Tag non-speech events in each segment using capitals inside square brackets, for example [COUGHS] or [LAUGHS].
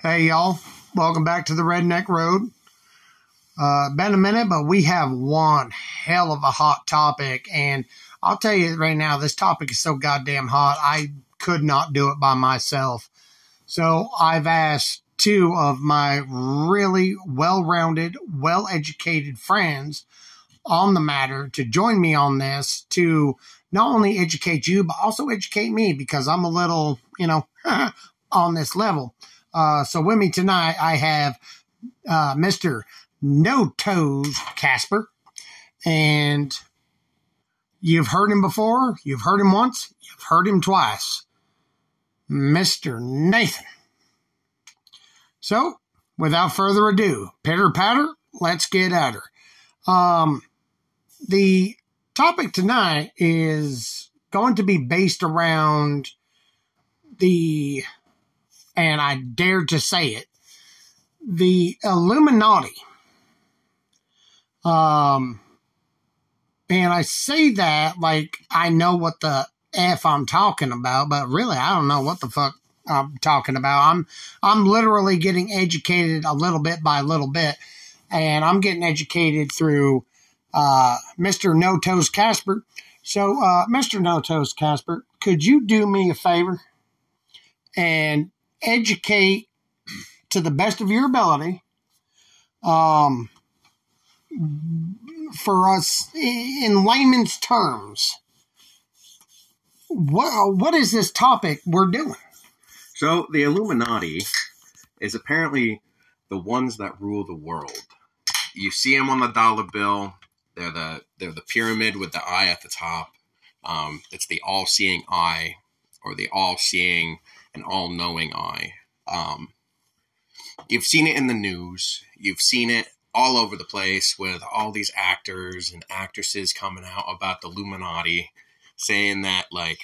Hey, y'all. Welcome back to the Redneck Road. Uh, been a minute, but we have one hell of a hot topic. And I'll tell you right now, this topic is so goddamn hot, I could not do it by myself. So I've asked two of my really well rounded, well educated friends on the matter to join me on this to not only educate you, but also educate me because I'm a little, you know, [LAUGHS] on this level. Uh, so with me tonight, I have uh, Mr. No Toes Casper. And you've heard him before, you've heard him once, you've heard him twice. Mr. Nathan. So, without further ado, pitter patter, let's get at her. Um, the topic tonight is going to be based around the, and I dare to say it, the Illuminati. Um, and I say that like I know what the F I'm talking about, but really I don't know what the fuck I'm talking about. I'm I'm literally getting educated a little bit by little bit, and I'm getting educated through uh, Mr. No Toes Casper. So, uh, Mr. No Toes Casper, could you do me a favor and educate to the best of your ability um, for us in layman's terms? What, what is this topic we're doing? So the Illuminati is apparently the ones that rule the world. You see them on the dollar bill. They're the they're the pyramid with the eye at the top. Um, it's the all-seeing eye, or the all-seeing and all-knowing eye. Um, you've seen it in the news. You've seen it all over the place with all these actors and actresses coming out about the Illuminati, saying that like,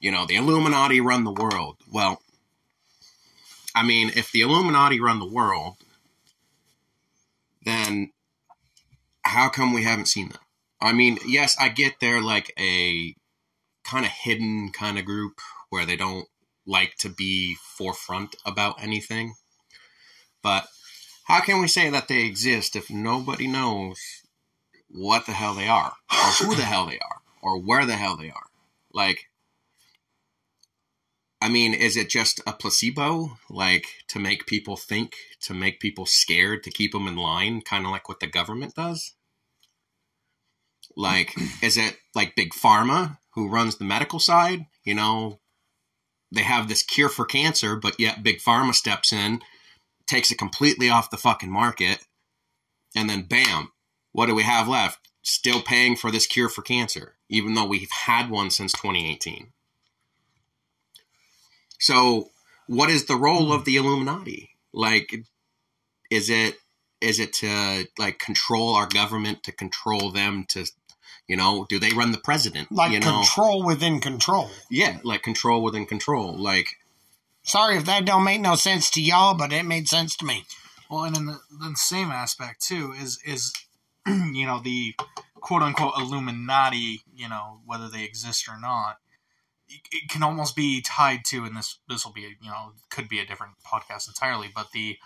you know, the Illuminati run the world. Well, I mean, if the Illuminati run the world, then how come we haven't seen them? I mean, yes, I get they're like a kind of hidden kind of group where they don't like to be forefront about anything. But how can we say that they exist if nobody knows what the hell they are, or who the hell they are, or where the hell they are? Like, I mean, is it just a placebo, like to make people think, to make people scared, to keep them in line, kind of like what the government does? Like, is it like Big Pharma who runs the medical side? You know, they have this cure for cancer, but yet Big Pharma steps in, takes it completely off the fucking market, and then bam, what do we have left? Still paying for this cure for cancer, even though we've had one since 2018. So, what is the role of the Illuminati? Like, is it is it to like control our government, to control them, to you know, do they run the president? Like you know? control within control. Yeah, like control within control. Like, Sorry if that don't make no sense to y'all, but it made sense to me. Well, and in the, the same aspect too is is [CLEARS THROAT] you know the quote unquote Illuminati, you know whether they exist or not, it, it can almost be tied to, and this this will be you know could be a different podcast entirely, but the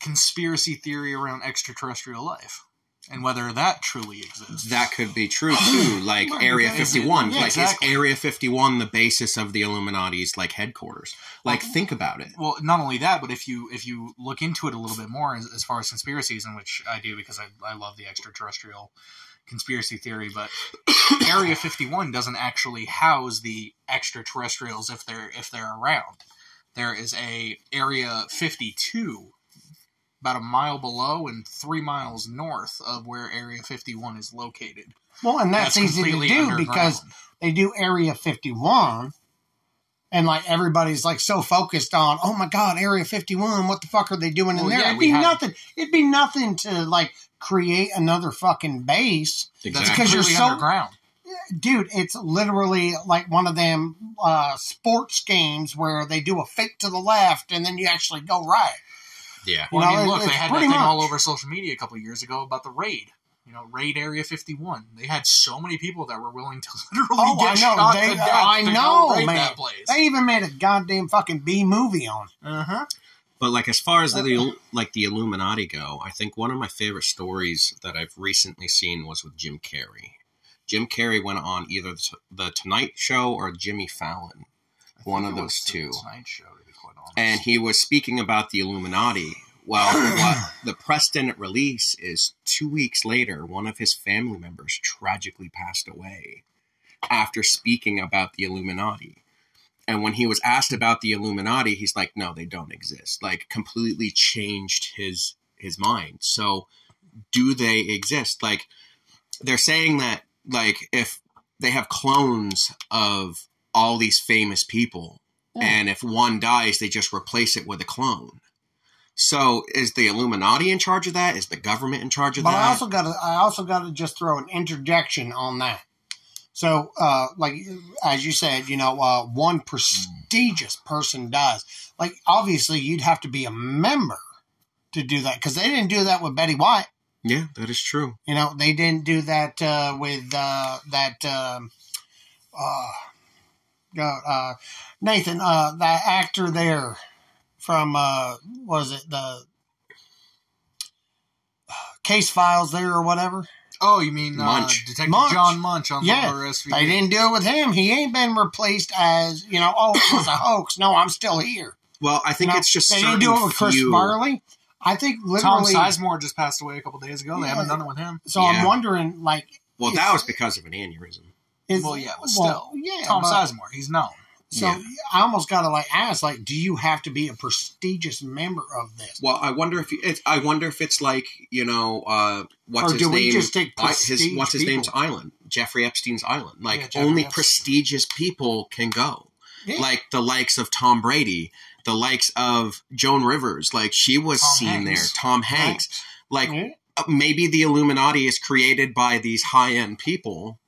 conspiracy theory around extraterrestrial life and whether that truly exists. that could be true [CLEARS THROAT] too. Like Area 51. yeah, like, exactly. is Area 51 the basis of the Illuminati's like headquarters? Like, think about it. well, not only that, but if you if you look into it a little bit more as, as far as conspiracies, in which I do because I, I love the extraterrestrial conspiracy theory, but [COUGHS] Area 51 doesn't actually house the extraterrestrials if they're if they're around. There is a Area 52 about a mile below and three miles north of where Area 51 is located. Well, and that's, That's easy to do because they do Area 51, and like everybody's like so focused on, oh my God, Area 51, what the fuck are they doing in there? yeah, It'd be had- nothing. It'd be nothing to like create another fucking base. Exactly. Because you're so- underground. Dude, it's literally like one of them uh, sports games where they do a fake to the left and then you actually go right. Yeah. Well, You I know, mean, it- look, they had that pretty thing all over social media a couple years ago about the raid. You know, raid Area 51. They had so many people that were willing to [LAUGHS] literally Oh, get I know. shot They- to death I to know, go raid man. that place. They even made a goddamn fucking B movie on it. Uh huh. But like as far as the like the Illuminati go, I think one of my favorite stories that I've recently seen was with Jim Carrey. Jim Carrey went on either the, the Tonight Show or Jimmy Fallon, I one think of it those the two, Tonight Show, and he was speaking about the Illuminati. Well, [CLEARS THROAT] what the press didn't release is two weeks later, one of his family members tragically passed away after speaking about the Illuminati. And when he was asked about the Illuminati, he's like, "No, they don't exist." Like completely changed his his mind. So, do they exist? Like they're saying that like if they have clones of all these famous people Yeah. and if one dies they just replace it with a clone. So, is the Illuminati in charge of that? Is the government in charge of But that? I also got to I also got to just throw an interjection on that. So, uh, like as you said, you know, uh, one prestigious person does. Like, obviously, you'd have to be a member to do that because they didn't do that with Betty White. yeah, that is true. You know, they didn't do that uh, with uh, that. Um, uh, God, uh, Nathan, uh, that actor there from uh, was it the case files there or whatever? oh, you mean uh, Detective Munch. John Munch on Yeah, the SVU? They didn't do it with him. He ain't been replaced as you know. Oh, it was a hoax. No, I'm still here. Well, I think You know, it's just they didn't do it with Chris few- Farley. I think Tom. Sizemore just passed away a couple days ago. They haven't done it with him. so Yeah. I'm wondering, like, Well, that was because of an aneurysm. is, Well, yeah, but well, still. yeah, Tom but- Sizemore, he's known. So Yeah. I almost got to like ask, like, do you have to be a prestigious member of this, Well, I wonder if it's, I wonder if it's like you know uh, what's or his do we name? just take I- his what's his people? name's island? Jeffrey Epstein's island. Like Yeah, only Epstein. prestigious people can go. Yeah. Like the likes of Tom Brady, the likes of Joan Rivers. Like she was Tom seen Hanks. there. Tom Hanks. Like Yeah. uh, maybe the Illuminati is created by these high end people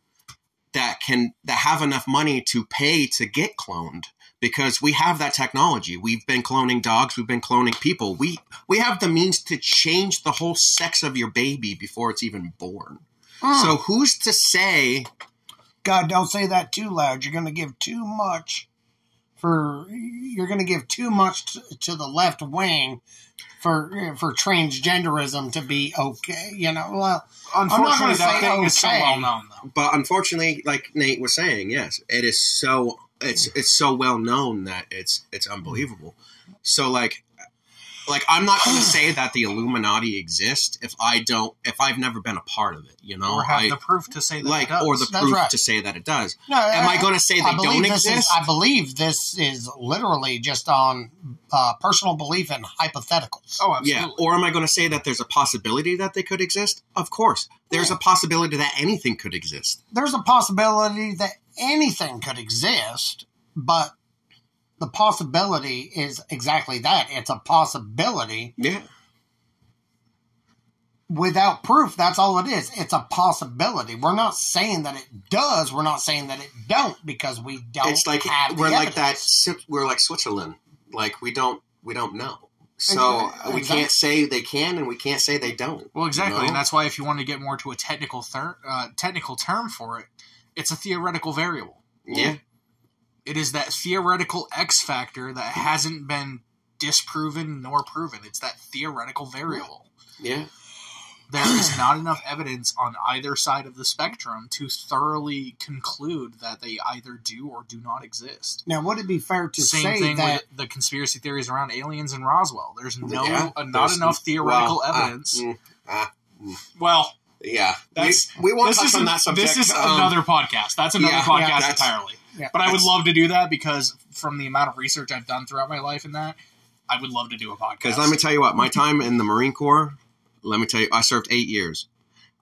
that can that have enough money to pay to get cloned because we have that technology. We've been cloning dogs, we've been cloning people. We we have the means to change the whole sex of your baby before it's even born. Mm. So who's to say God, don't say that too loud. You're going to give too much for. You're going to give too much to, to the left wing for for transgenderism to be okay. You know, well, not Unfortunately, gonna that say thing is so well known, though. but unfortunately like Nate was saying, yes, it is so it's it's so well known that it's it's unbelievable. So like like I'm not going [GASPS] to say that the Illuminati exist if I don't if I've never been a part of it, you know. or have I the proof to say that like it does. or the That's proof right. to say that it does. no. Am I going to say they I don't exist? Is, I believe this is literally just on uh, personal belief and hypotheticals. oh, absolutely. yeah, or am I going to say that there's a possibility that they could exist? Of course. There's a possibility that anything could exist. There's a possibility that anything could exist, but the possibility is exactly that. It's a possibility Yeah. without proof. That's all it is. It's a possibility. We're not saying that it does. We're not saying that it don't because we don't. it's like have we're like that evidence. Si- we're like Switzerland. Like we don't we don't know. So Exactly. we can't say they can and we can't say they don't. Well, exactly, you know? and that's why if you want to get more to a technical thir- uh, technical term for it, it's a theoretical variable. yeah. It is that theoretical X factor that hasn't been disproven nor proven. It's that theoretical variable. Yeah. There is not enough evidence on either side of the spectrum to thoroughly conclude that they either do or do not exist. Now, would it be fair to Same say thing that? with the conspiracy theories around aliens and Roswell. There's no Yeah, uh, not there's- enough theoretical well, ah, evidence. mm, ah, well, yeah. That's- we, we won't this touch is on that subject. This is Um, another podcast. That's another yeah, podcast yeah, that's- entirely. Yeah, But I would love to do that because from the amount of research I've done throughout my life in that, I would love to do a podcast. Because let me tell you what, my time in the Marine Corps, let me tell you, I served eight years.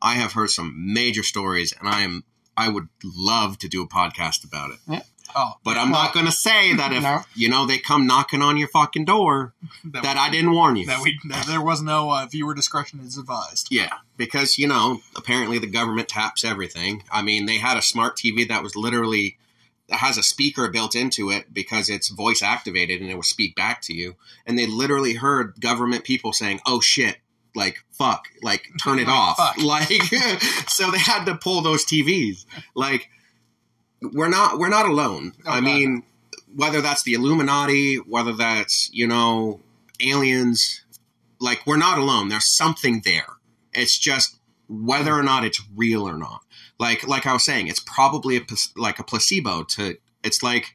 I have heard some major stories, and I am I would love to do a podcast about it. Yeah. oh, But I'm not going to say that if [LAUGHS] No. you know they come knocking on your fucking door [LAUGHS] that, that I didn't warn you. that we that there was no uh, viewer discretion is advised. Yeah, because you know apparently the government taps everything. I mean, they had a smart TV that was literally that has a speaker built into it because it's voice activated and it will speak back to you. And they literally heard government people saying, "Oh shit." Like fuck, like turn it [LAUGHS] off. fuck. [LAUGHS] Like [LAUGHS] so they had to pull those TVs. Like we're not we're not alone. Oh, I God, mean, whether that's the Illuminati, whether that's, you know, aliens. Like we're not alone. There's something there. It's just whether or not it's real or not. Like like I was saying, it's probably a like a placebo. To it's like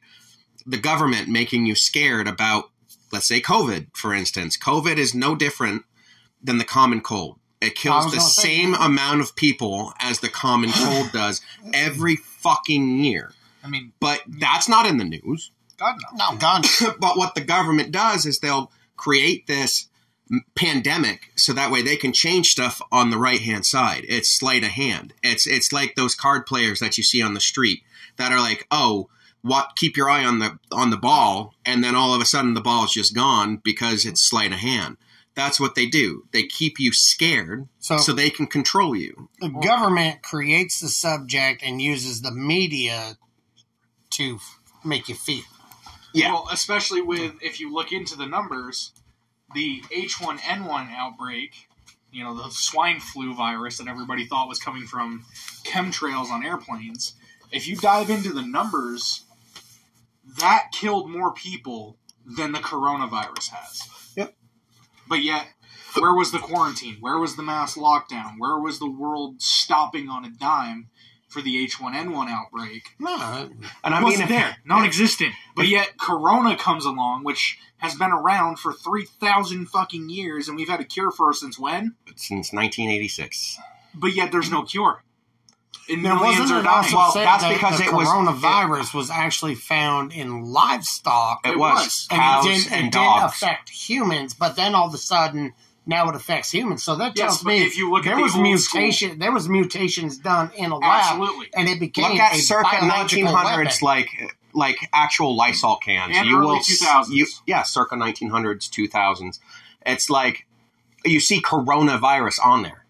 the government making you scared about, let's say, COVID, for instance. COVID is no different than the common cold. It kills the same amount of people as the common [SIGHS] cold does every fucking year. I mean, But that's not in the news. God no. No, God. [COUGHS] but what the government does is they'll create this pandemic so that way they can change stuff on the right hand side. It's sleight of hand. It's it's like those card players that you see on the street that are like, oh, what? Keep your eye on the on the ball, and then all of a sudden the ball is just gone because it's sleight of hand. That's what they do. They keep you scared So, so they can control you. the government creates the subject and uses the media to make you feel. Yeah. Well, especially with if you look into the numbers, the H1N1 outbreak, you know, the swine flu virus that everybody thought was coming from chemtrails on airplanes. If you dive into the numbers, that killed more people than the coronavirus has. Yep. But yet, where was the quarantine? Where was the mass lockdown? Where was the world stopping on a dime for the H1N1 outbreak? No, And I wasn't mean, if- there, non-existent. But yet, Corona comes along, which has been around for three thousand fucking years, and we've had a cure for it since when? since 1986. But yet, there's no cure. And there millions wasn't are it dying. Well, that's that because the it was- coronavirus was actually found in livestock It, It was, was. and cows it didn't, and it dogs. didn't affect humans, but then all of a sudden now it affects humans. So that Yes, tells but me if you look at there the was old mutation. There was mutations done in a lab, Absolutely. and it became Look at a circa 1900s, weapon. like like actual Lysol cans. And you early will 2000s. You, yeah, circa 1900s, 2000s. It's like you see coronavirus on there.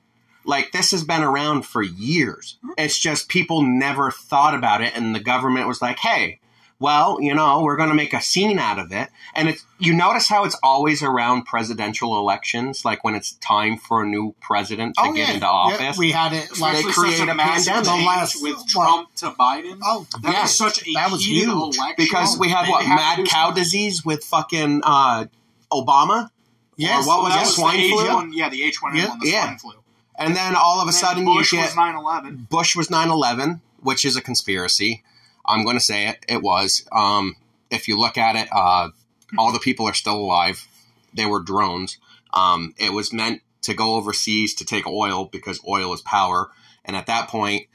Like this has been around for years. Hmm. It's just people never thought about it, and the government was like, "Hey, well, you know, we're going to make a scene out of it." And it's you notice how it's always around presidential elections, like when it's time for a new president to oh, get yeah. into Yeah, office. we had it like Especially create a massive pandemic. change Last- with what? Trump to Biden. oh That yes, was such a that was heated huge. election. because we had what they had mad cow something. disease with fucking uh, Obama, Yes, Or what Well, was that that, was swine the flu? H1, yeah, the H1N1, Yeah. the Yeah. swine flu. and then all of a And sudden Bush you get was 9/11. Bush was 9/11, which is a conspiracy. I'm going to say it. It was. Um, if you look at it, uh, all the people are still alive. They were drones. Um, it was meant to go overseas to take oil because oil is power, and at that point,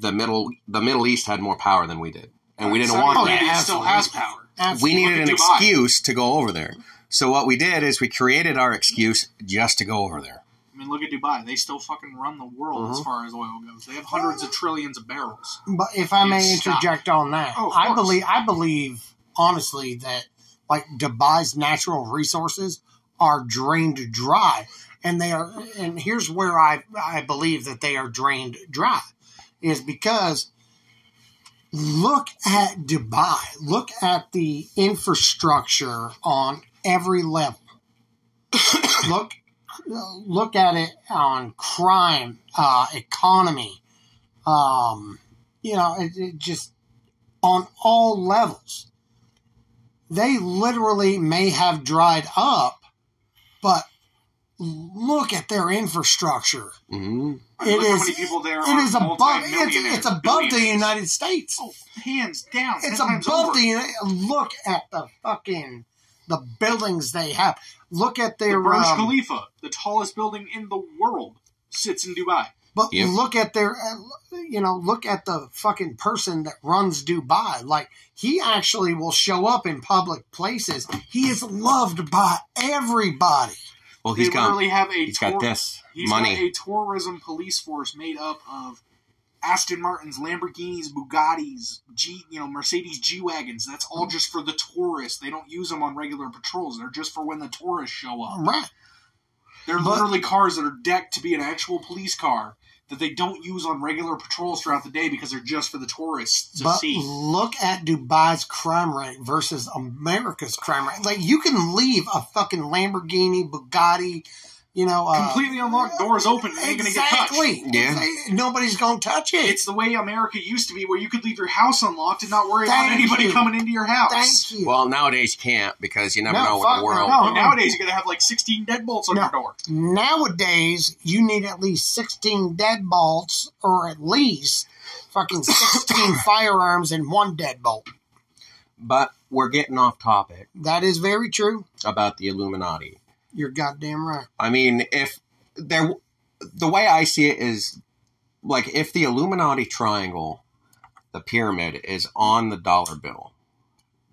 the middle the Middle East had more power than we did, and we didn't Saudi want Oh, that. Arabia yeah, still absolutely. has power. we needed an Dubai. excuse to go over there. So what we did is we created our excuse just to go over there. I mean, look at Dubai. They still fucking run the world as Mhm. far as oil goes. They have hundreds of trillions of barrels. But if I may It's stop. interject on that, Oh, I believe I believe honestly that like Dubai's natural resources are drained dry, and they are. And here's where I I believe that they are drained dry, is because look at Dubai, look at the infrastructure on every level. [COUGHS] look look at it on crime, uh, economy, um, you know, it, it just on all levels. They literally may have dried up, but look at their infrastructure. hmm I mean, It look how is- many people there It are is above. It's, it's above the. United States. Oh, hands down. It's above over. the United. Look at the fucking the buildings they have. Look at The their Burj um, Khalifa, the tallest building in the world, sits in Dubai. But Yep. look at their, uh, you know, look at the fucking person that runs Dubai. Like he actually will show up in public places. He is loved by everybody. Well, They he's got literally have a he's got this He's money. got a tourism police force made up of Aston Martins, Lamborghinis, Bugattis, G, you know, Mercedes G wagons. That's all just for the tourists. They don't use them on regular patrols. They're just for when the tourists show up. Right. They're But- literally cars that are decked to be an actual police car that they don't use on regular patrols throughout the day because they're just for the tourists to But see. look at Dubai's crime rate versus America's crime rate. Like you can leave a fucking Lamborghini, Bugatti, you know, uh, Completely unlocked, doors open, and you're going to get touched. exactly. Yeah. Nobody's going to touch it. It's the way America used to be, where you could leave your house unlocked and not worry about anybody you. coming into your house. Thank you. Well, nowadays you can't because you never No, know what fuck the world. no. But nowadays, you're going to have like 16 deadbolts on No. your door. Nowadays, you need at least 16 deadbolts or at least fucking 16 [COUGHS] firearms and one deadbolt. But we're getting off topic That is very true. about the Illuminati. You're goddamn right. I mean, if there, the way I see it is like if the Illuminati triangle, the pyramid, is on the dollar bill,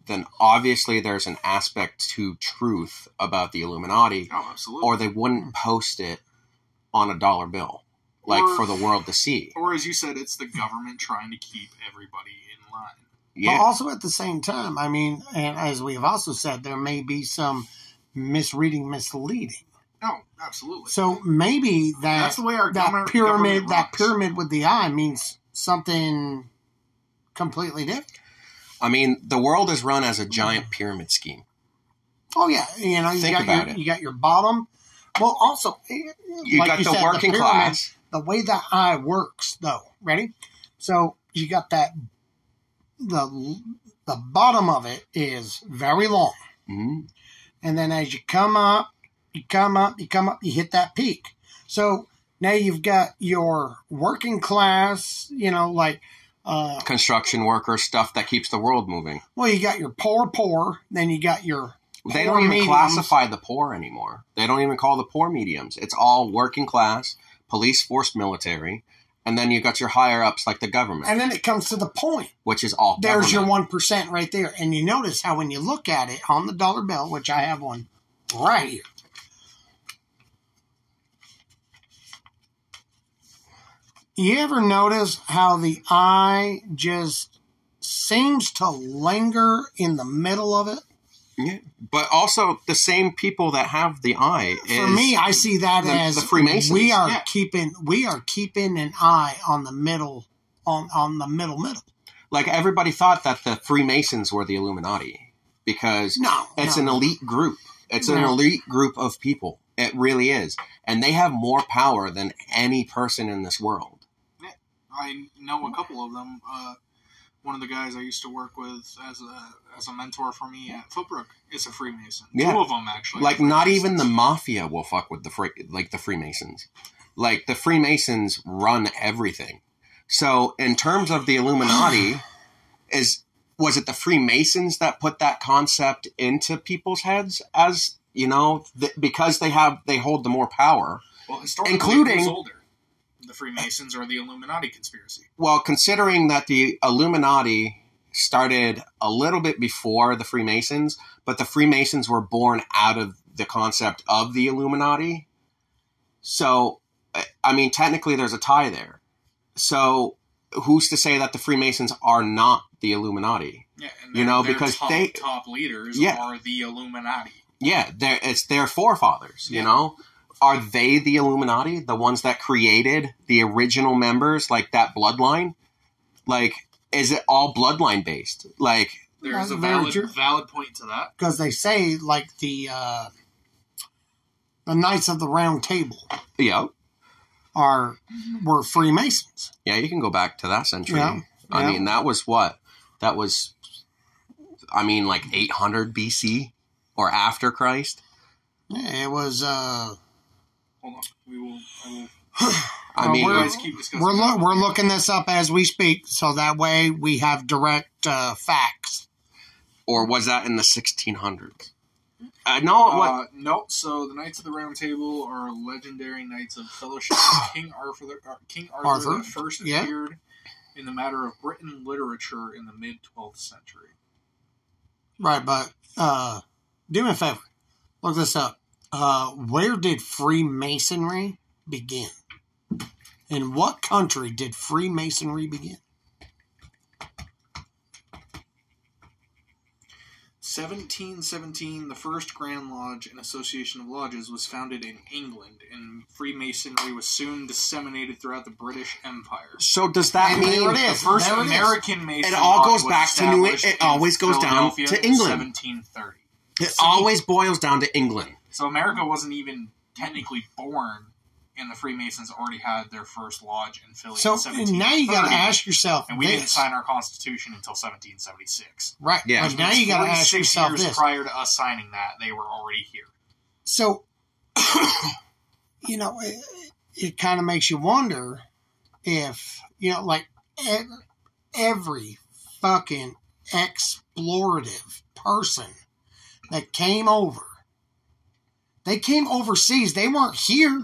then obviously there's an aspect to truth about the Illuminati, Oh, absolutely. or they wouldn't post it on a dollar bill, like Or- for the world to see. Or as you said, it's the government trying to keep everybody in line. But Yeah, also at the same time, I mean, and as we have also said, there may be some misreading, misleading. No, absolutely. So maybe that That's the way our that government- pyramid, government that pyramid with the eye means something completely different. I mean, the world is run as a giant pyramid scheme. Oh yeah, you know, you Think got about your it. you got your bottom. Well, also, You like got the said, working pyramid, class. The way that eye works, though, ready? So you got that the the bottom of it is very long, Mhm. And then as you come up, you come up, you come up, you hit that peak. So now you've got your working class, you know, like. Uh, Construction workers, stuff that keeps the world moving. well, you got your poor, poor. Then you got your They don't even mediums. classify the poor anymore. They don't even call the poor mediums. It's all working class, police force, military, and then you got your higher ups like the government, And then it comes to the point. which is all. There's your one percent right there, and you notice how when you look at it on the dollar bill, which I have one right here. You ever notice how the eye just seems to linger in the middle of it? Yeah. But also the same people that have the eye. For me, I see that the- as the Freemasons. We are Yeah. keeping we are keeping an eye on the middle on on the middle middle. like everybody thought that the Freemasons were the Illuminati because No, it's no. an elite group. It's an elite group of people. It really is, and they have more power than any person in this world. I know a couple of them. Uh, one of the guys I used to work with as a as a mentor for me at Footbrook is a Freemason. Yeah. Two of them actually. like not even the mafia will fuck with the free, like the Freemasons. Like the Freemasons run everything. So in terms of the Illuminati, [SIGHS] is was it the Freemasons that put that concept into people's heads as you know th- because they have they hold the more power. well, historically, including- older, the Freemasons or the Illuminati conspiracy. Well, considering that the Illuminati started a little bit before the Freemasons, but the Freemasons were born out of the concept of the Illuminati. So, I- mean, technically there's a tie there. So, who's to say that the Freemasons are not the Illuminati? Yeah, and You know, because top, they- top leaders Yeah. are the Illuminati. Yeah, they're, it's their forefathers, you know? Are they the Illuminati? The ones that created the original members, like that bloodline? Like, is it all bloodline based? Like, There's a valid true. valid point to that. because they say like the uh, the Knights of the Round Table yeah, are were Freemasons. Yeah, you can go back to that century. Yeah, I yeah. mean, that was what? That was, I mean, like 800 BC or after Christ. Yeah, it was. Uh, Hold on, we will. I will I Well, mean, we're- keep we're lo- we're looking this up as we speak, so that way we have direct uh, facts. or was that in the 1600s? Uh, no, what? Uh, no, so the Knights of the Round Table are legendary knights of fellowship. [COUGHS] King Arthur, uh, King Arthur, Arthur, first yeah. appeared in the matter of Britain literature in the mid 12th century. Right, but uh, do me a favor, look this up. Uh, where did Freemasonry begin? In what country did Freemasonry begin? 1717, the first Grand Lodge and Association of Lodges was founded in England, and Freemasonry was soon disseminated throughout the British Empire. So does that And mean there it The first There. American Mason It all goes back to New- it always goes down to England. 1730. it always boils down to England? So America wasn't even technically born in the Freemasons already had their first lodge in Philly. So in now you got to ask yourself and we this. didn't sign our Constitution until 1776. right. Yeah. But now you got to ask 46 yourself years this. prior to us signing that, they were already here. So, [COUGHS] you know, it, it kind of makes you wonder if, you know, like every fucking explorative person that came over, they came overseas. They weren't here.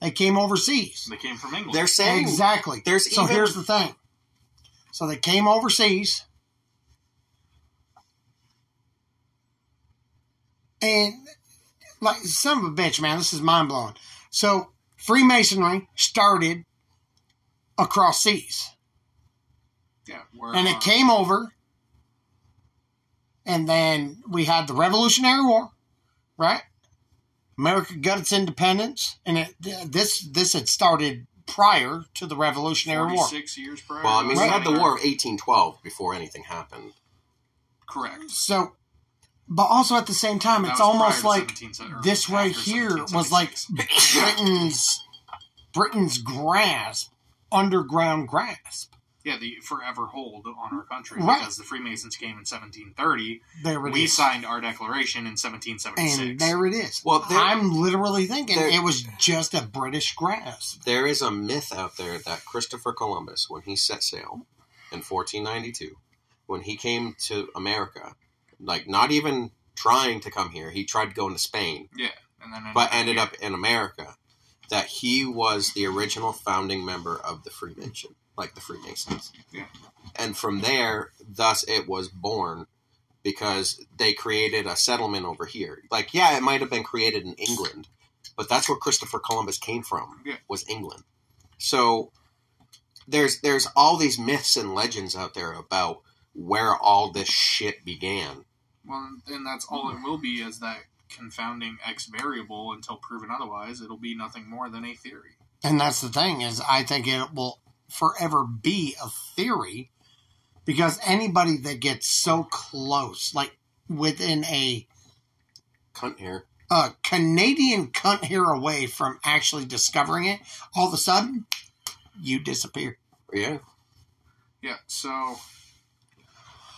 They came overseas. They came from England. They're saying Exactly. there's so even- here's the thing. So they came overseas. And like son of a bitch, man, this is mind blowing. So Freemasonry started across seas. yeah, And uh, it came over. And then we had the Revolutionary War, right? America got its independence, and it, this this had started prior to the Revolutionary War. Six years prior. Well, I mean, we Right. had the War of 1812 before anything happened. Correct. So, but also at the same time, That it's almost like this right here was like Britain's Britain's grasp, underground grasp. Yeah, the forever hold on our country Right. because the Freemasons came in 1730. There it We is. signed our declaration in 1776. and there it is. Well, there- I'm literally thinking there- it was just a British grasp. There is a myth out there that Christopher Columbus, when he set sail in 1492, when he came to America, like not even trying to come here, he tried going to Spain, yeah, and then but ended up in America, that he was the original founding member of the Freemason, like the Freemasons. Yeah. And from there, thus it was born because they created a settlement over here. Like, yeah, it might have been created in England, but that's where Christopher Columbus came from, Yeah. was England. So there's there's all these myths and legends out there about where all this shit began. Well, and that's all it will be is that confounding X variable until proven otherwise. It'll be nothing more than a theory. And that's the thing is, I think it will forever be a theory because anybody that gets so close, like within a Cunt here. a Canadian cunt here away from actually discovering it, all of a sudden, you disappear. Yeah. Yeah, so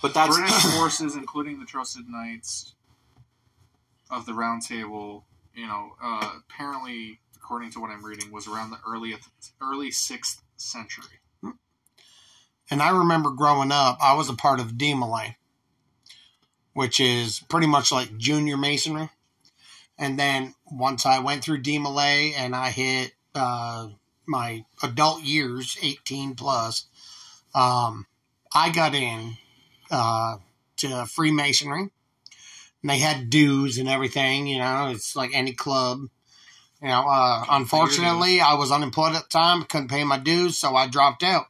But that's British [COUGHS] forces, including the Trusted Knights of the Round Table, you know, uh, apparently, according to what I'm reading, was around the early early sixth century. And I remember growing up, I was a part of DeMolay, which is pretty much like junior masonry. And then once I went through DeMolay and I hit uh, my adult years, 18 plus, um, I got in uh, to Freemasonry. And they had dues and everything, you know, it's like any club. You know, uh, unfortunately, I was unemployed at the time, couldn't pay my dues, so I dropped out.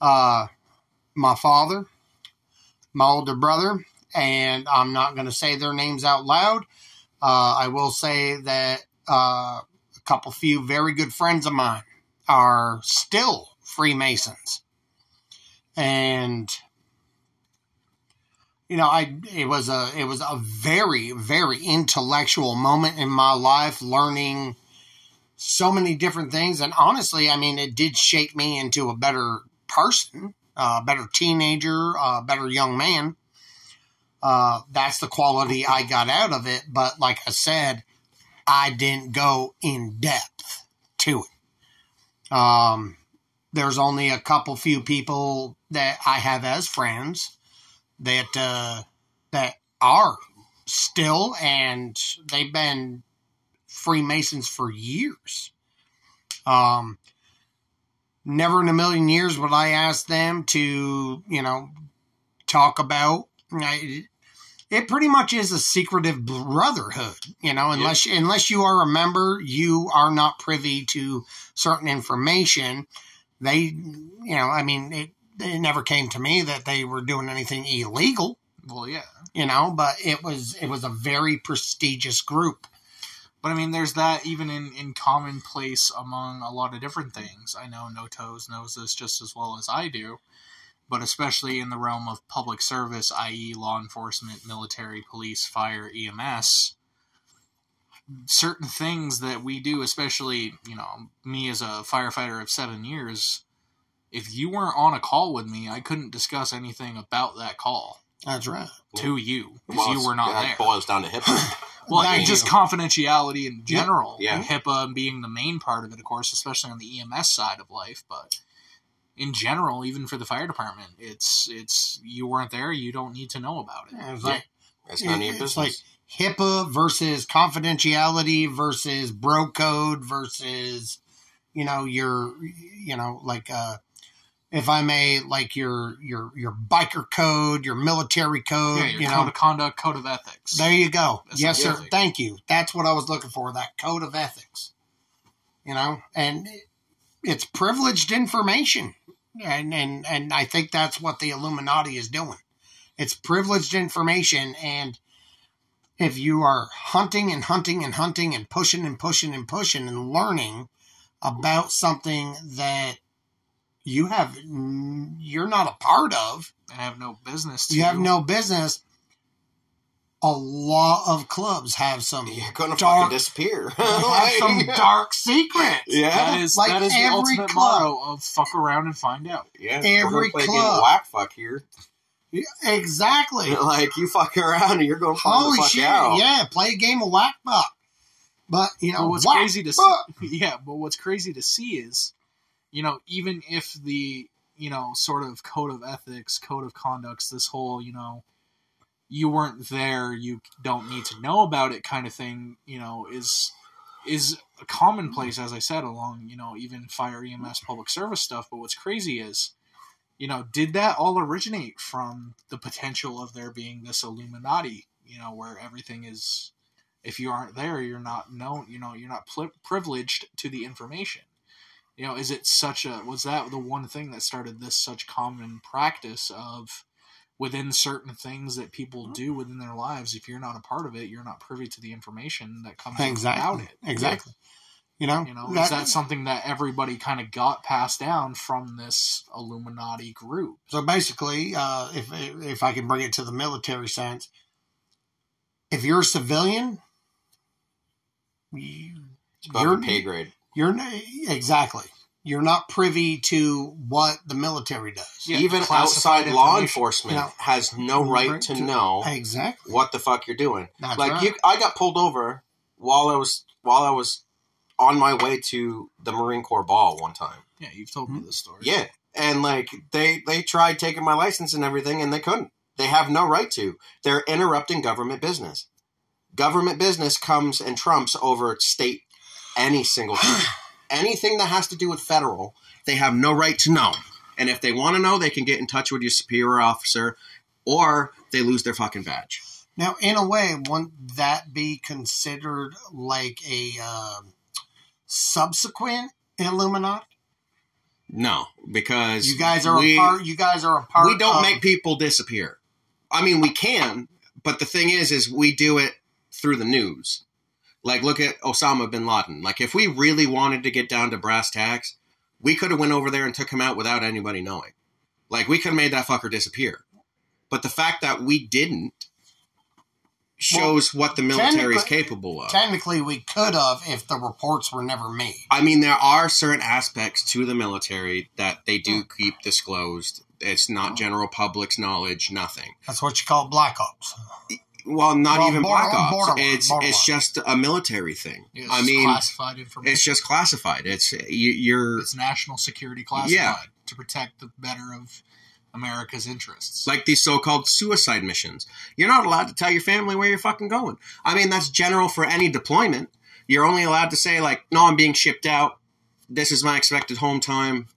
Uh, my father, my older brother, and I'm not going to say their names out loud. Uh, I will say that uh, a couple few very good friends of mine are still Freemasons, and you know, I it was a it was a very very intellectual moment in my life, learning so many different things, and honestly, I mean, it did shape me into a better person, a better teenager, a better young man. Uh, that's the quality I got out of it. But like I said, I didn't go in depth to it. Um, there's only a couple few people that I have as friends that uh, that are still, and they've been Freemasons for years. Um, never in a million years would I ask them to, you know, talk about. I, it pretty much is a secretive brotherhood, you know. Unless unless you are a member, you are not privy to certain information. They, you know, I mean, it, it never came to me that they were doing anything illegal, Well, yeah. you know. But it was it was a very prestigious group. But I mean, there's that even in, in commonplace among a lot of different things. I know No Toes knows this just as well as I do, but especially in the realm of public service, i.e., law enforcement, military, police, fire, EMS, certain things that we do, especially you know me as a firefighter of seven years. If you weren't on a call with me, I couldn't discuss anything about that call That's right. to you because Well, you were not that there. boils down to HIPAA. Well, Thank and just confidentiality in general. Yeah. and HIPAA being the main part of it, of course, especially on the EMS side of life. But in general, even for the fire department, it's it's you weren't there, you don't need to know about it. It's Yeah. like That's none of your It's business. like- HIPAA versus confidentiality versus bro code versus, you know, your, you know, like, uh, if I may, like your your your biker code, your military code, Yeah, your you code know, of conduct, code of ethics. there you go. That's yes, sir. Thank you. That's what I was looking for. That code of ethics. You know, and it's privileged information, and and and I think that's what the Illuminati is doing. It's privileged information, and if you are hunting and hunting and hunting and pushing and pushing and pushing and learning about something that you have you're not a part of and have no business. To you have no business. A lot of clubs have some You're gonna dark, fucking disappear. [LAUGHS] have some dark secrets. Yeah. That is Like that is the every ultimate club. motto of fuck around and find out. Yeah, Every we're gonna play a game club. whack fuck here. Exactly. [LAUGHS] Like you fuck around and you're going to Holy the fuck shit! out. Yeah, play a game of whack buck. But you know But what's whack crazy to see, [LAUGHS] yeah, but what's crazy to see is, you know, even if the you know sort of code of ethics, code of conducts, this whole you know, you weren't there, you don't need to know about it, kind of thing, you know, is is commonplace, as I said, along you know even fire EMS public service stuff. But what's crazy is. You know, did that all originate from the potential of there being this Illuminati? You know, where everything is if you aren't there you're not known you know you're not pli privileged to the information you know is it such a was that the one thing that started this such common practice of within certain things that people do within their lives if you're not a part of it you're not privy to the information that comes about Exactly. it Exactly. You know, you know that- is that something that everybody kind of got passed down from this illuminati group So basically, uh, if if I can bring it to the military sense, if you're a civilian, you, It's above you're your pay grade. You're exactly you're not privy to what the military does. Yeah, Even outside law information. enforcement Yeah. has no right to know exactly. what the fuck you're doing. That's like right. you, I got pulled over while I was while I was on my way to the Marine Corps ball one time. yeah you've told me hmm? this story Yeah, and like they they tried taking my license and everything, and they couldn't. They have no right to. They're interrupting government business. Government business comes and trumps over state any single time. [SIGHS] Anything that has to do with federal, they have no right to know. And if they want to know, they can get in touch with your superior officer, or they lose their fucking badge. Now, in a way, wouldn't that be considered like a um, subsequent Illuminati? No, because You guys are we, a part. You guys are a part. we don't of- make people disappear. I mean, we can, but the thing is, is we do it through the news. Like, look at Osama bin Laden. Like, if we really wanted to get down to brass tacks, we could have went over there and took him out without anybody knowing. Like, we could have made that fucker disappear. But the fact that we didn't shows what the military is capable of. Technically, we could have if the reports were never made. I mean, there are certain aspects to the military that they do hmm. keep disclosed. It's not hmm. general public's knowledge, nothing. That's what you call black ops. Well, not Well, even borderline- black ops. borderline, it's borderline. it's just a military thing. Yeah, it's I just mean, classified information it's just classified. It's you, you're it's national security classified Yeah. to protect the better of America's interests. like these so-called suicide missions. You're not allowed to tell your family where you're fucking going. I mean, that's general for any deployment. You're only allowed to say like, "No, I'm being shipped out. This is my expected home time."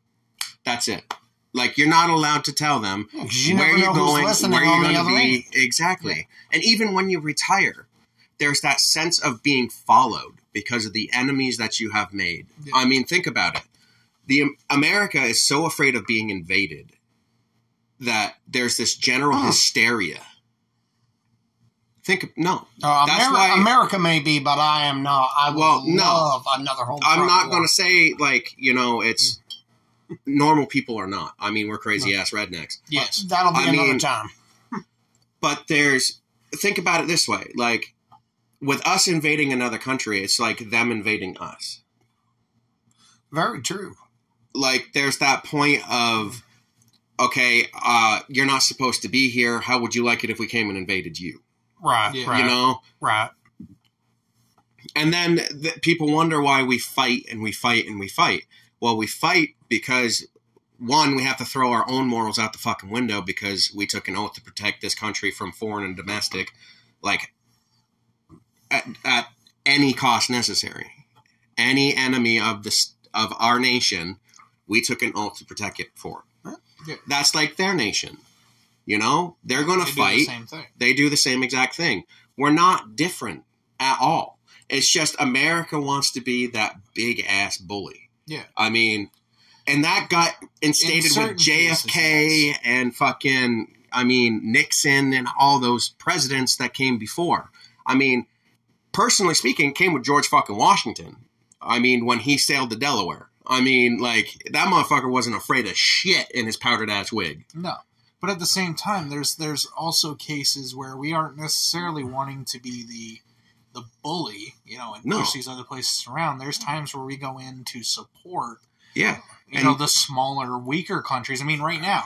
That's it. Like you're not allowed to tell them you where you're going, where you're going to be. end. Exactly. And even when you retire, there's that sense of being followed because of the enemies that you have made. Yeah. I mean, think about it. The America is so afraid of being invaded that there's this general hysteria. Think no. Uh, That's Ameri- why- America may be, but I am not. I would Well, no. another home. I'm not going to say like you know it's normal people are not. I mean, we're crazy ass rednecks. yes, That'll be I another mean- time. but there's think about it this way like with us invading another country, it's like them invading us. Very true. Like there's that point of okay, uh, you're not supposed to be here. How would you like it if we came and invaded you? Right. Yeah. Right. You know? Right. And then th- people wonder why we fight and we fight and we fight. Well, we fight because one, we have to throw our own morals out the fucking window because we took an oath to protect this country from foreign and domestic, like at, at any cost necessary. Any enemy of this of our nation, we took an oath to protect it for. Yeah. That's like their nation. You know, they're going They to do the fight same thing. they do the same exact thing. We're not different at all. It's just America wants to be that big ass bully. Yeah. I mean, and that got instated with JFK cases, and fucking, I mean, Nixon and all those presidents that came before. I mean, personally speaking, came with George fucking Washington. I mean, when he sailed to Delaware. I mean, like, that motherfucker wasn't afraid of shit in his powdered ass wig. No. But at the same time, there's there's also cases where we aren't necessarily wanting to be the the bully, you know, and No. push these other places around. There's times where we go in to support, Yeah. you And- know, the smaller, weaker countries. I mean, right now,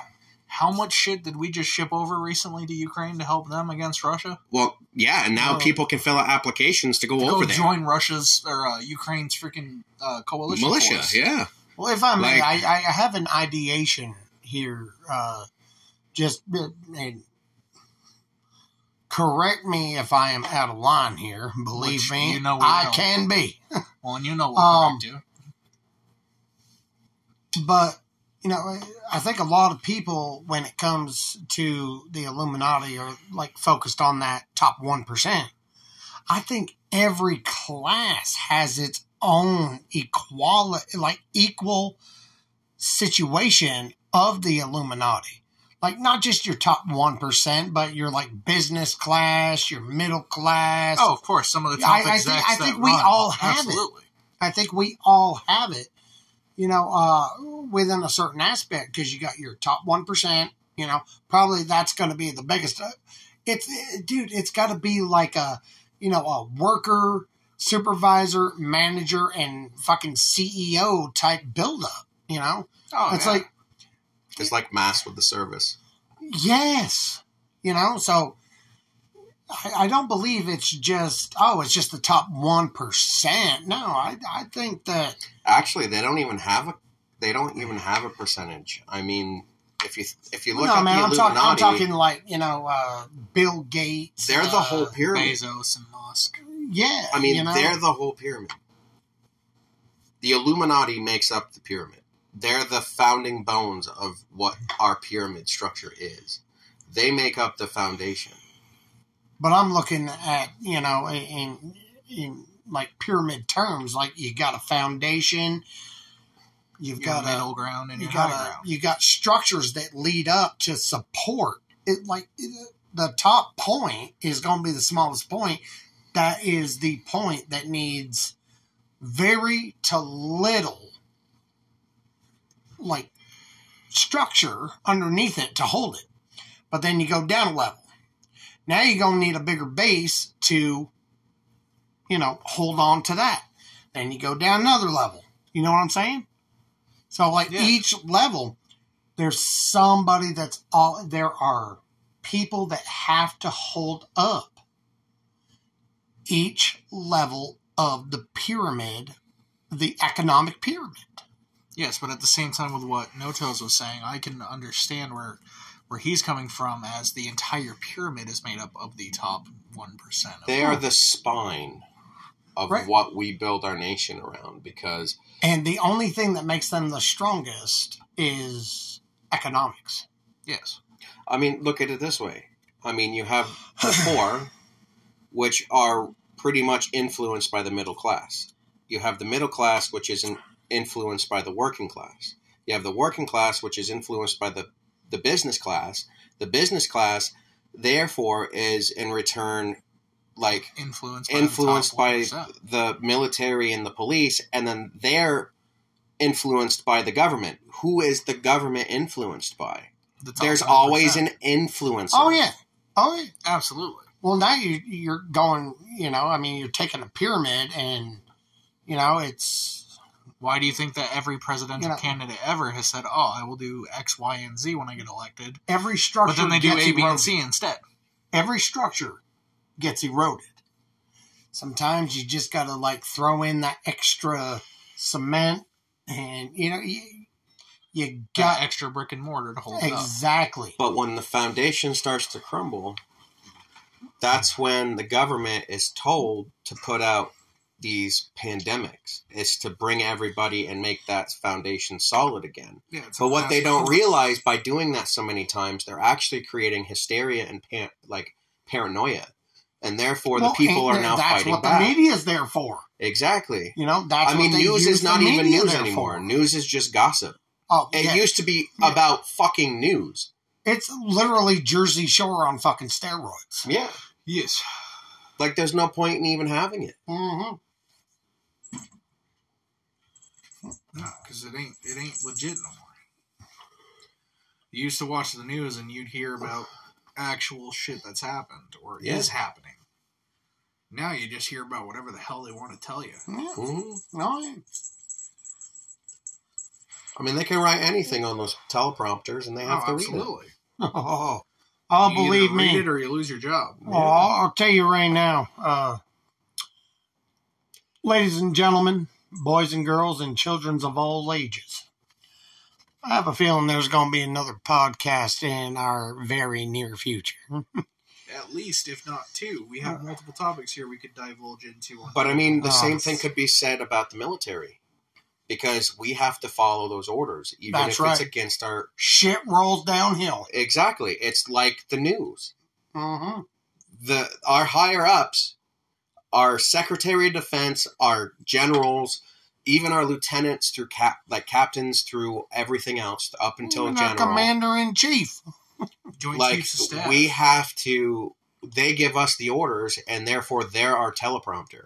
how much shit did we just ship over recently to Ukraine to help them against Russia? Well, yeah, and now Well- people can fill out applications to go To over go there. join Russia's or uh, Ukraine's freaking uh, coalition militia, force. yeah. Well, if I may, Like- I, I have an ideation here. Uh, just uh, and correct me if I am out of line here. Believe Which me, you know I know. can be. Well, and you know [LAUGHS] what Um, I do. But you know, I think a lot of people, when it comes to the Illuminati, are like focused on that top one percent. I think every class has its own equality, like equal situation of the Illuminati. Like not just your top one percent, but your like business class, your middle class. Oh, of course, some of the Yeah, I- top I think- I think we run, all have it. I think we all have it, you know, uh, within a certain aspect because you got your top 1%, you know, probably that's going to be the biggest. Uh, It's, dude, it's got to be like a, you know, a worker, supervisor, manager, and fucking CEO type buildup, you know? Oh, it's yeah. like, It's like mass with the service. yes, you know, so. I, I don't believe it's just oh it's just the top one percent. No, I I think that Actually, they don't even have a. They don't even have a percentage. I mean, if you if you look no, at man, the I'm talking. I'm talking like you know, uh, Bill Gates. they're the uh, whole pyramid. Bezos and Musk. Yeah, I mean, you know? they're the whole pyramid. The Illuminati makes up the pyramid. They're the founding bones of what our pyramid structure is. They make up the foundation. But I'm looking at you know in in like pyramid terms, like you got a foundation, you've Your got middle a ground and you got a, ground. you got structures that lead up to support it. Like the top point is going to be the smallest point. That is the point that needs very to little like structure underneath it to hold it. But then you go down a level. Now you're going to need a bigger base to, you know, hold on to that. Then you go down another level. You know what I'm saying? So, like Yeah. each level, there's somebody that's all, there are people that have to hold up each level of the pyramid, the economic pyramid. Yes, but at the same time, with what Notos was saying, I can understand where where he's coming from, as the entire pyramid is made up of the top one percent. They are the spine of Right. what we build our nation around because And the only thing that makes them the strongest is economics. Yes, I mean, look at it this way. I mean, you have the [SIGHS] poor, which are pretty much influenced by the middle class. You have the middle class, which is in- influenced by the working class. You have the working class, which is influenced by the, the business class. The business class, therefore, is in return like influenced by influenced the by the military and the police, and then they're influenced by the government. Who is the government influenced by? The There's 1%. always an influencer. Oh yeah, oh yeah. absolutely. Well, now you you're going. You know, I mean, you're taking a pyramid, and you know, it's Why do you think that every presidential You know- candidate ever has said, "Oh, I will do X, Y, and Z when I get elected," every structure. but then they do gets A, B, eroded. and C instead? Every structure gets eroded. Sometimes you just got to like throw in that extra cement, and you know, you, you Got got extra brick and mortar to hold it up. exactly. But when the foundation starts to crumble, that's when the government is told to put out these pandemics. is to bring everybody and make that foundation solid again. Yeah, But what they don't realize by doing that so many times, they're actually creating hysteria and pan- like paranoia, and therefore Well, the people are now That's fighting what back. the media is there for. exactly. You know, that's I mean, news is not even news anymore. for. News is just gossip. Oh, It yeah. used to be Yeah. about fucking news. it's literally Jersey Shore on fucking steroids. Yeah, Yes. like there's no point in even having it. Mm-hmm. Hmm because it ain't it ain't legit no more. You used to watch the news and you'd hear about actual shit that's happened or Yeah. is happening. Now you just hear about whatever the hell they want to tell you. Yeah. hmm No. I mean, they can write anything on those teleprompters, and they have oh, to read it. absolutely. Oh, [LAUGHS] oh You either believe read me. it or you lose your job. Oh, I'll, I'll tell you right now, uh, ladies and gentlemen, boys and girls, and children of all ages. I have a feeling there's going to be another podcast in our very near future. [LAUGHS] At least, if not two, we have multiple topics here we could divulge into. On But I mean, the same thing could be said about the military, because we have to follow those orders, even That's if right. it's against our. Shit rolls downhill. Exactly, it's like the news. hmm The our higher ups, our Secretary of Defense, our generals, even our lieutenants through cap like captains through everything else up until We're not general. commander in chief. [LAUGHS] Joint like Chiefs of Staff. we have to they give us the orders and therefore they're our teleprompter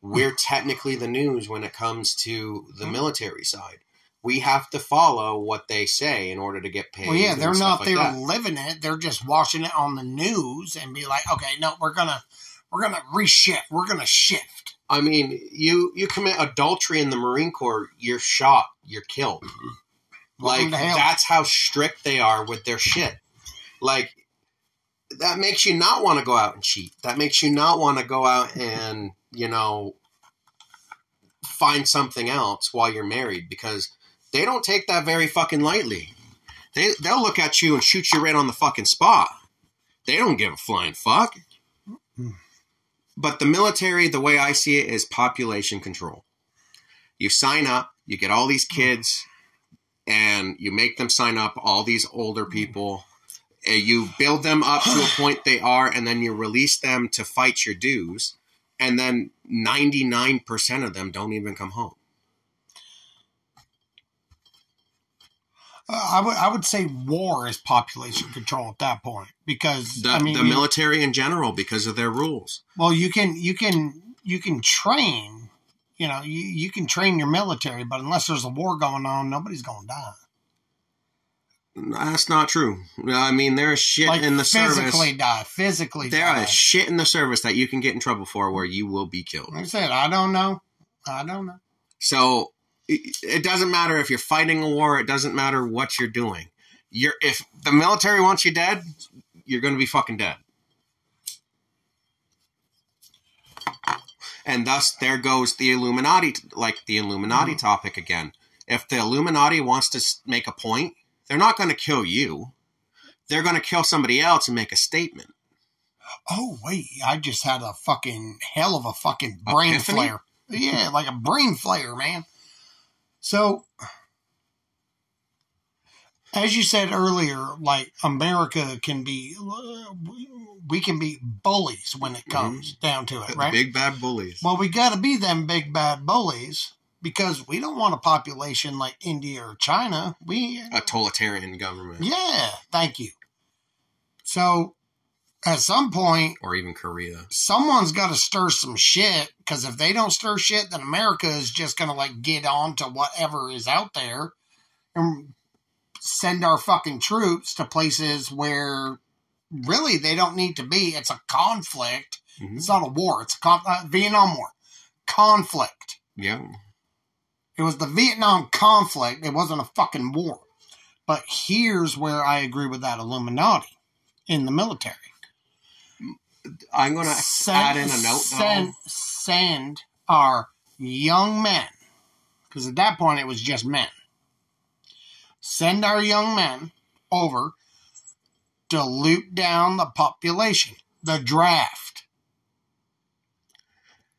we're technically the news when it comes to the Hmm. military side we have to follow what they say in order to get paid Well, yeah, and they're stuff not like there that. living it. They're just watching it on the news and be like, okay, no, we're gonna we're gonna reshift. We're gonna shift. i mean you you commit adultery in the marine corps you're shot. You're killed. Mm-hmm. Welcome like that's how strict they are with their shit. Like that makes you not want to go out and cheat. That makes you not want to go out and you know find something else while you're married because they don't take that very fucking lightly. They they'll look at you and shoot you right on the fucking spot. They don't give a flying fuck mm-hmm. But the military the way i see it is population control. You sign up you get all these kids and you make them sign up all these older people. Uh, you build them up to a [SIGHS] point they are and then you release them to fight your dues and then 99% of them don't even come home I would I would say war is population control at that point because the, I mean, the you- military in general because of their rules well, you can you can you can train. You know, you, you can train your military, but unless there's a war going on, nobody's going to die. that's not true i mean there's shit Like in the service physically die, physically there die. is shit in the service that you can get in trouble for where you will be killed Like I said, I don't know. I don't know. So it doesn't matter if you're fighting a war. It doesn't matter what you're doing. You're if the military wants you dead, you're going to be fucking dead. And thus, there goes the Illuminati, like the Illuminati mm-hmm. topic again. If the Illuminati wants to make a point, they're not going to kill you. They're going to kill somebody else and make a statement. Oh wait, I just had a fucking hell of a fucking brain Epiphany? flare. Yeah, like a brain flare, man. So, as you said earlier, like America can be, we can be bullies when it mm-hmm. comes down to it, right? Big bad bullies. Well, we got to be them big bad bullies because we don't want a population like India or China. We A totalitarian government. yeah, thank you. So, at some point, Or even Korea. someone's got to stir some shit because if they don't stir shit, then America is just going to like get on to whatever is out there and send our fucking troops to places where really they don't need to be. It's a conflict. Mhm. It's not a war. It's a con- uh, Vietnam War conflict. Yeah. It was the Vietnam conflict. It wasn't a fucking war. But here's where I agree with that Illuminati in the military. I'm gonna add in a note send, send our young men, because at that point it was just men. Send our young men over to loot down the population. The draft.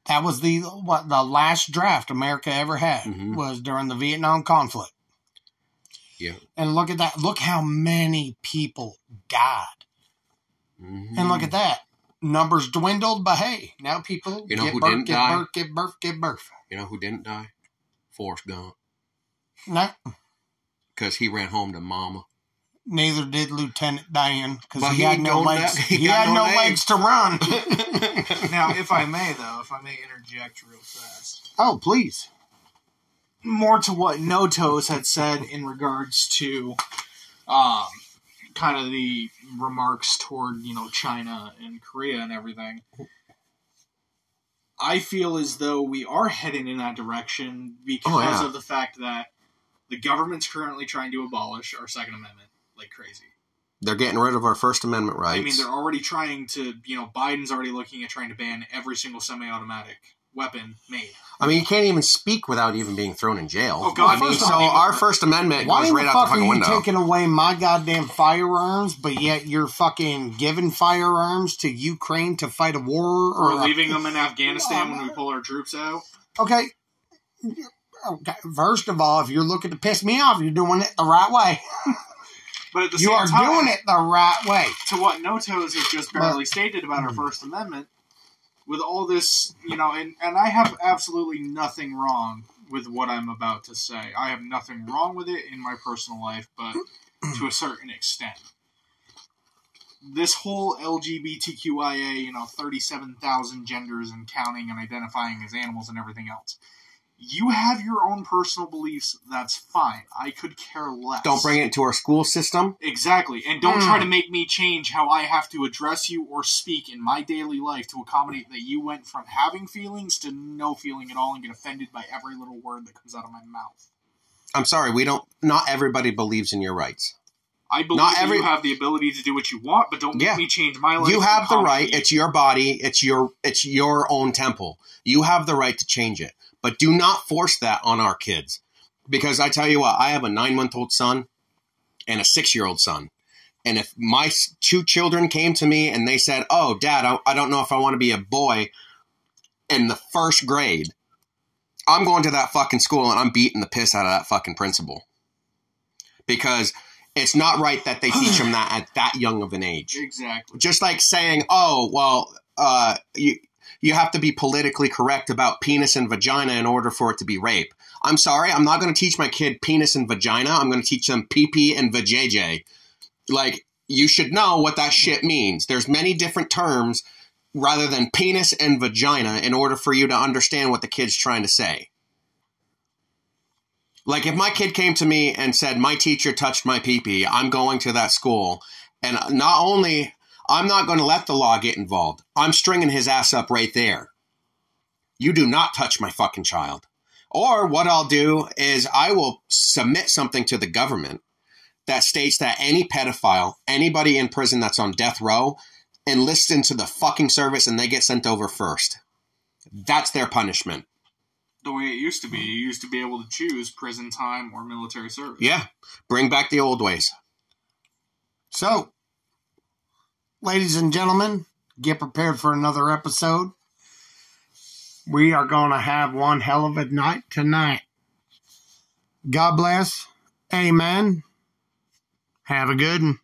That was the what the last draft America ever had Mhm. was during the Vietnam conflict. Yeah. And look at that. Look how many people died. Mhm. And look at that. Numbers dwindled, but hey, now people You know get who birth, didn't get die? birth, get birth, get birth. You know who didn't die? Forrest Gump, No, because he ran home to Mama. neither did Lieutenant Dan because he, he had no legs. have- He, he had no no legs to run. [LAUGHS] Now, if I may, though, if I may interject real fast, oh, please. more to what Notos had said in regards to, um, kind of the remarks toward you know China and Korea and everything. I feel as though we are heading in that direction because Oh, yeah. of the fact that the government's currently trying to abolish our Second Amendment like crazy. They're getting rid of our First Amendment rights. I mean, they're already trying to, you know, Biden's already looking at trying to ban every single semi-automatic weapon made. I mean, you can't even speak without even being thrown in jail. Oh, God, I mean, so of all- our First Amendment Why goes in right the out fuck the are you window. taking away my goddamn firearms, but yet you're fucking giving firearms to Ukraine to fight a war? Or Or, leaving them in [LAUGHS] Afghanistan when we pull our troops out. Okay. Okay. First of all, if you're looking to piss me off, you're doing it the right way. [LAUGHS] But at the You same are time, doing it the right way. to what Notos has just barely stated about our First Amendment, with all this, you know, and, and I have absolutely nothing wrong with what I'm about to say. I have nothing wrong with it in my personal life, but [CLEARS THROAT] to a certain extent. This whole LGBTQIA, you know, 37,000 genders and counting and identifying as animals and everything else. You have your own personal beliefs, that's fine. I could care less. Don't bring it to our school system. Exactly. And don't Mm. try to make me change how I have to address you or speak in my daily life to accommodate that you went from having feelings to no feeling at all and get offended by every little word that comes out of my mouth. I'm sorry, we don't. Not everybody believes in your rights. I believe Not every- you have the ability to do what you want, but don't make Yeah. me change my life. You have the right. It's your body. It's your. It's your own temple. You have the right to change it, but do not force that on our kids. Because I tell you what, I have a nine month old son and a six year old son. And if my two children came to me and they said, "Oh, Dad, I, I don't know if I want to be a boy," in the first grade, I'm going to that fucking school and I'm beating the piss out of that fucking principal. Because it's not right that they teach [SIGHS] them that at that young of an age Exactly. just like saying, "Oh, well, uh, you you have to be politically correct about penis and vagina in order for it to be rape." I'm sorry, I'm not going to teach my kid penis and vagina. I'm going to teach them PP and vajayjay. Like you should know what that shit means. There's many different terms rather than penis and vagina in order for you to understand what the kid's trying to say. Like if my kid came to me and said, "My teacher touched my pee I'm going to that school, and not only I'm not going to let the law get involved, I'm stringing his ass up right there. You do not touch my fucking child. Or what I'll do is I will submit something to the government that states that any pedophile, anybody in prison that's on death row, enlists into the fucking service and they get sent over first. That's their punishment. The way it used to be, you used to be able to choose prison time or military service. Yeah. Bring back the old ways. So, ladies and gentlemen, get prepared for another episode. We are going to have one hell of a night tonight. God bless. Amen. Have a good one.